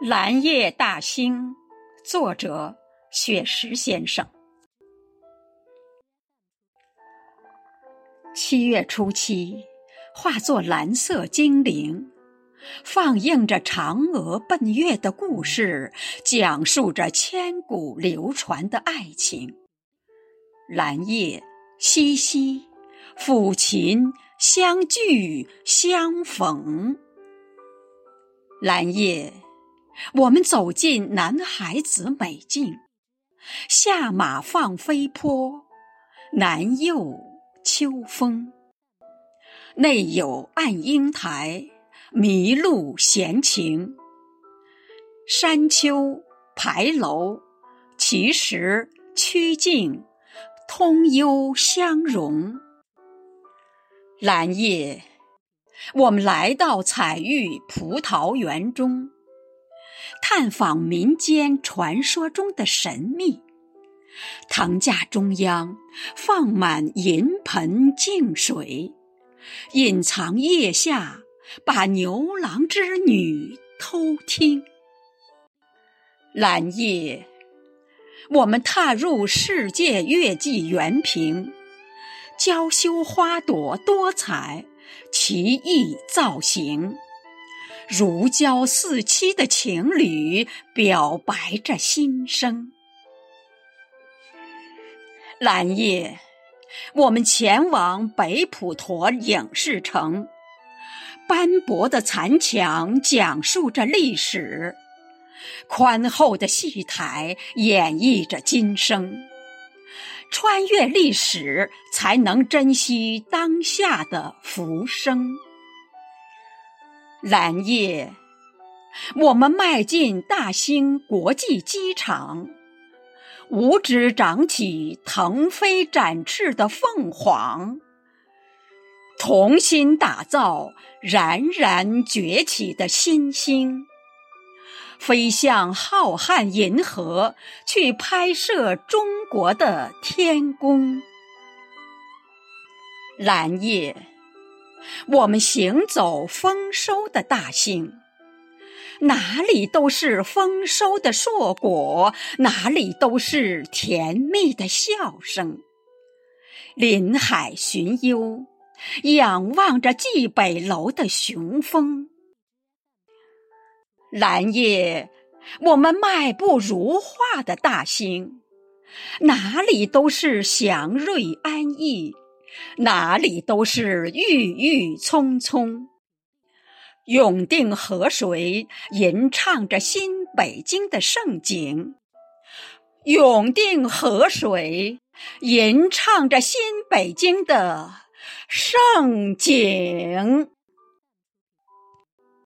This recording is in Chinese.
蓝夜大兴，作者雪石先生。七月初七，化作蓝色精灵，放映着嫦娥奔月的故事，讲述着千古流传的爱情。蓝夜西西，抚琴相聚相逢。蓝夜。我们走进南海子美境，下马放飞坡，南诱秋风。内有暗英台，迷路闲情。山丘牌楼，奇石曲径，通幽相融。蓝夜，我们来到彩玉葡萄园中。探访民间传说中的神秘，藤架中央放满银盆净水，隐藏腋下把牛郎织女偷听。蓝夜，我们踏入世界月季园坪，娇羞花朵多彩，奇异造型。如胶似漆的情侣表白着心声。蓝夜，我们前往北普陀影视城，斑驳的残墙讲述着历史，宽厚的戏台演绎着今生。穿越历史，才能珍惜当下的浮生。蓝夜，我们迈进大兴国际机场，五指长起腾飞展翅的凤凰，同心打造冉冉崛起的新星，飞向浩瀚银河，去拍摄中国的天宫。蓝夜。我们行走丰收的大兴，哪里都是丰收的硕果，哪里都是甜蜜的笑声。临海寻幽，仰望着蓟北楼的雄风。蓝夜，我们迈步如画的大兴，哪里都是祥瑞安逸。哪里都是郁郁葱葱，永定河水吟唱着新北京的盛景。永定河水吟唱着新北京的盛景。